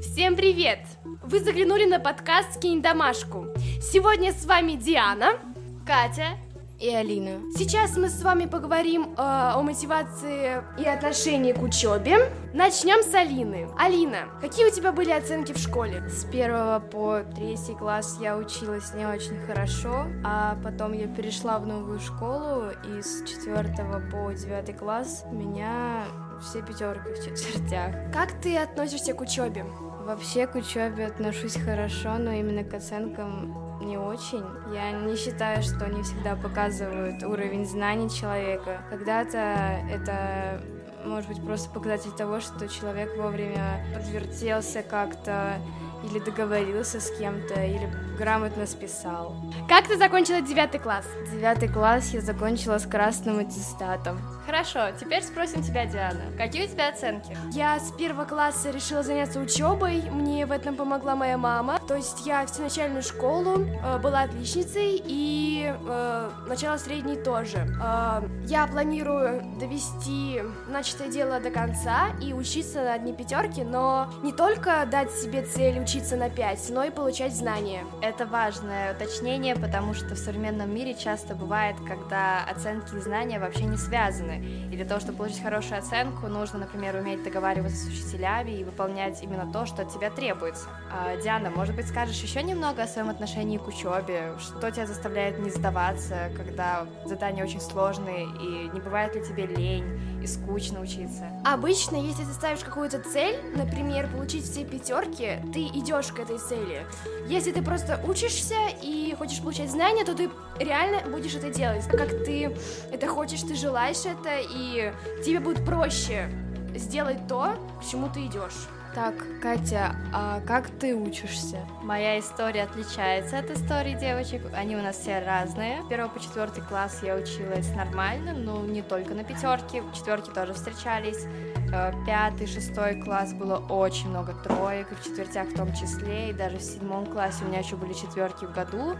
Всем привет! Вы заглянули на подкаст «Скинь домашку». Сегодня с вами Диана, Катя и Алина. Сейчас мы с вами поговорим э, о мотивации и отношении к учебе. Начнем с Алины. Алина, какие у тебя были оценки в школе? С первого по третий класс я училась не очень хорошо, а потом я перешла в новую школу, и с четвертого по девятый класс у меня все пятерки в четвертях. Как ты относишься к учебе? Вообще к учебе отношусь хорошо, но именно к оценкам не очень. Я не считаю, что они всегда показывают уровень знаний человека. Когда-то это может быть просто показатель того, что человек вовремя подвертелся как-то или договорился с кем-то, или грамотно списал. Как ты закончила девятый класс? Девятый класс я закончила с красным аттестатом. Хорошо, теперь спросим тебя, Диана. Какие у тебя оценки? Я с первого класса решила заняться учебой. Мне в этом помогла моя мама. То есть я всю начальную школу э, была отличницей и э, начало средней тоже. Э, я планирую довести начатое дело до конца и учиться на одни пятерки, но не только дать себе цель учиться на пять, но и получать знания. Это важное уточнение, потому что в современном мире часто бывает, когда оценки и знания вообще не связаны. И для того, чтобы получить хорошую оценку, нужно, например, уметь договариваться с учителями и выполнять именно то, что от тебя требуется. А, Диана, может быть, скажешь еще немного о своем отношении к учебе? Что тебя заставляет не сдаваться, когда задания очень сложные, и не бывает ли тебе лень и скучно учиться? Обычно, если ты ставишь какую-то цель, например, получить все пятерки, ты идешь к этой цели. Если ты просто учишься и хочешь получать знания, то ты реально будешь это делать. Как ты это хочешь, ты желаешь это, и тебе будет проще сделать то, к чему ты идешь. Так, Катя, а как ты учишься? Моя история отличается от истории девочек. Они у нас все разные. Первый по четвертый класс я училась нормально, но не только на пятерке. Четверки тоже встречались. Э, пятый, шестой класс было очень много троек, и в четвертях в том числе, и даже в седьмом классе у меня еще были четверки в году.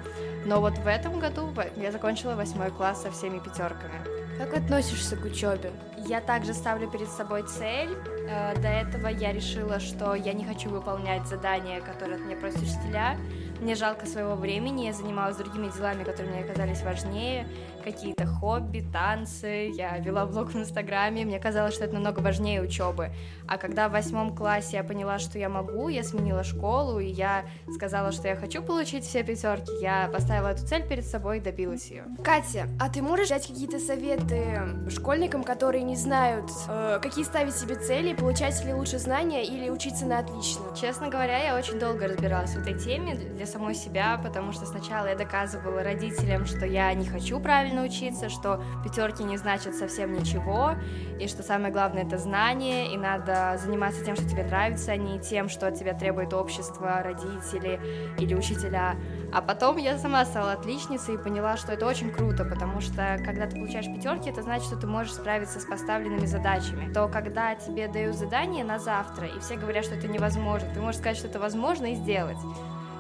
Но вот в этом году я закончила восьмой класс со всеми пятерками. Как относишься к учебе? Я также ставлю перед собой цель. Э, до этого я решила, что я не хочу выполнять задания, которые от меня просят учителя. Мне жалко своего времени, я занималась другими делами, которые мне казались важнее, какие-то хобби, танцы, я вела блог в Инстаграме, мне казалось, что это намного важнее учебы. А когда в восьмом классе я поняла, что я могу, я сменила школу, и я сказала, что я хочу получить все пятерки, я поставила эту цель перед собой и добилась ее. Катя, а ты можешь дать какие-то советы школьникам, которые не знают, э, какие ставить себе цели, получать ли лучше знания или учиться на отлично? Честно говоря, я очень долго разбиралась в этой теме для самой себя, потому что сначала я доказывала родителям, что я не хочу правильно учиться, что пятерки не значат совсем ничего, и что самое главное это знание, и надо заниматься тем, что тебе нравится, а не тем, что от тебя требует общество, родители или учителя. А потом я сама стала отличницей и поняла, что это очень круто, потому что когда ты получаешь пятерки, это значит, что ты можешь справиться с поставленными задачами. То когда тебе дают задание на завтра, и все говорят, что это невозможно, ты можешь сказать, что это возможно и сделать.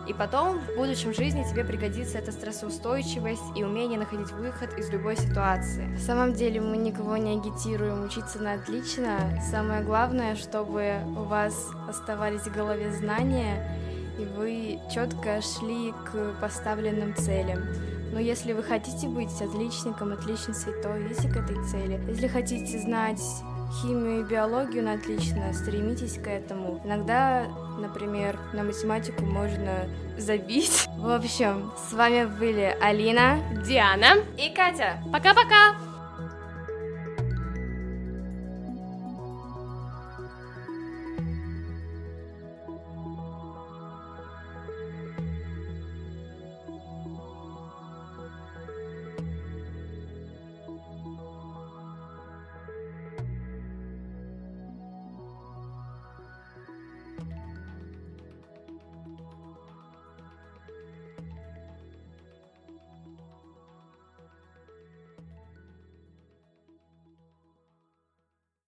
И потом в будущем жизни тебе пригодится эта стрессоустойчивость и умение находить выход из любой ситуации. В самом деле мы никого не агитируем учиться на отлично. Самое главное, чтобы у вас оставались в голове знания, и вы четко шли к поставленным целям. Но если вы хотите быть отличником, отличницей, то идите к этой цели. Если хотите знать химию и биологию на отлично, стремитесь к этому. Иногда, например, на математику можно забить. В общем, с вами были Алина, Диана и Катя. Пока-пока!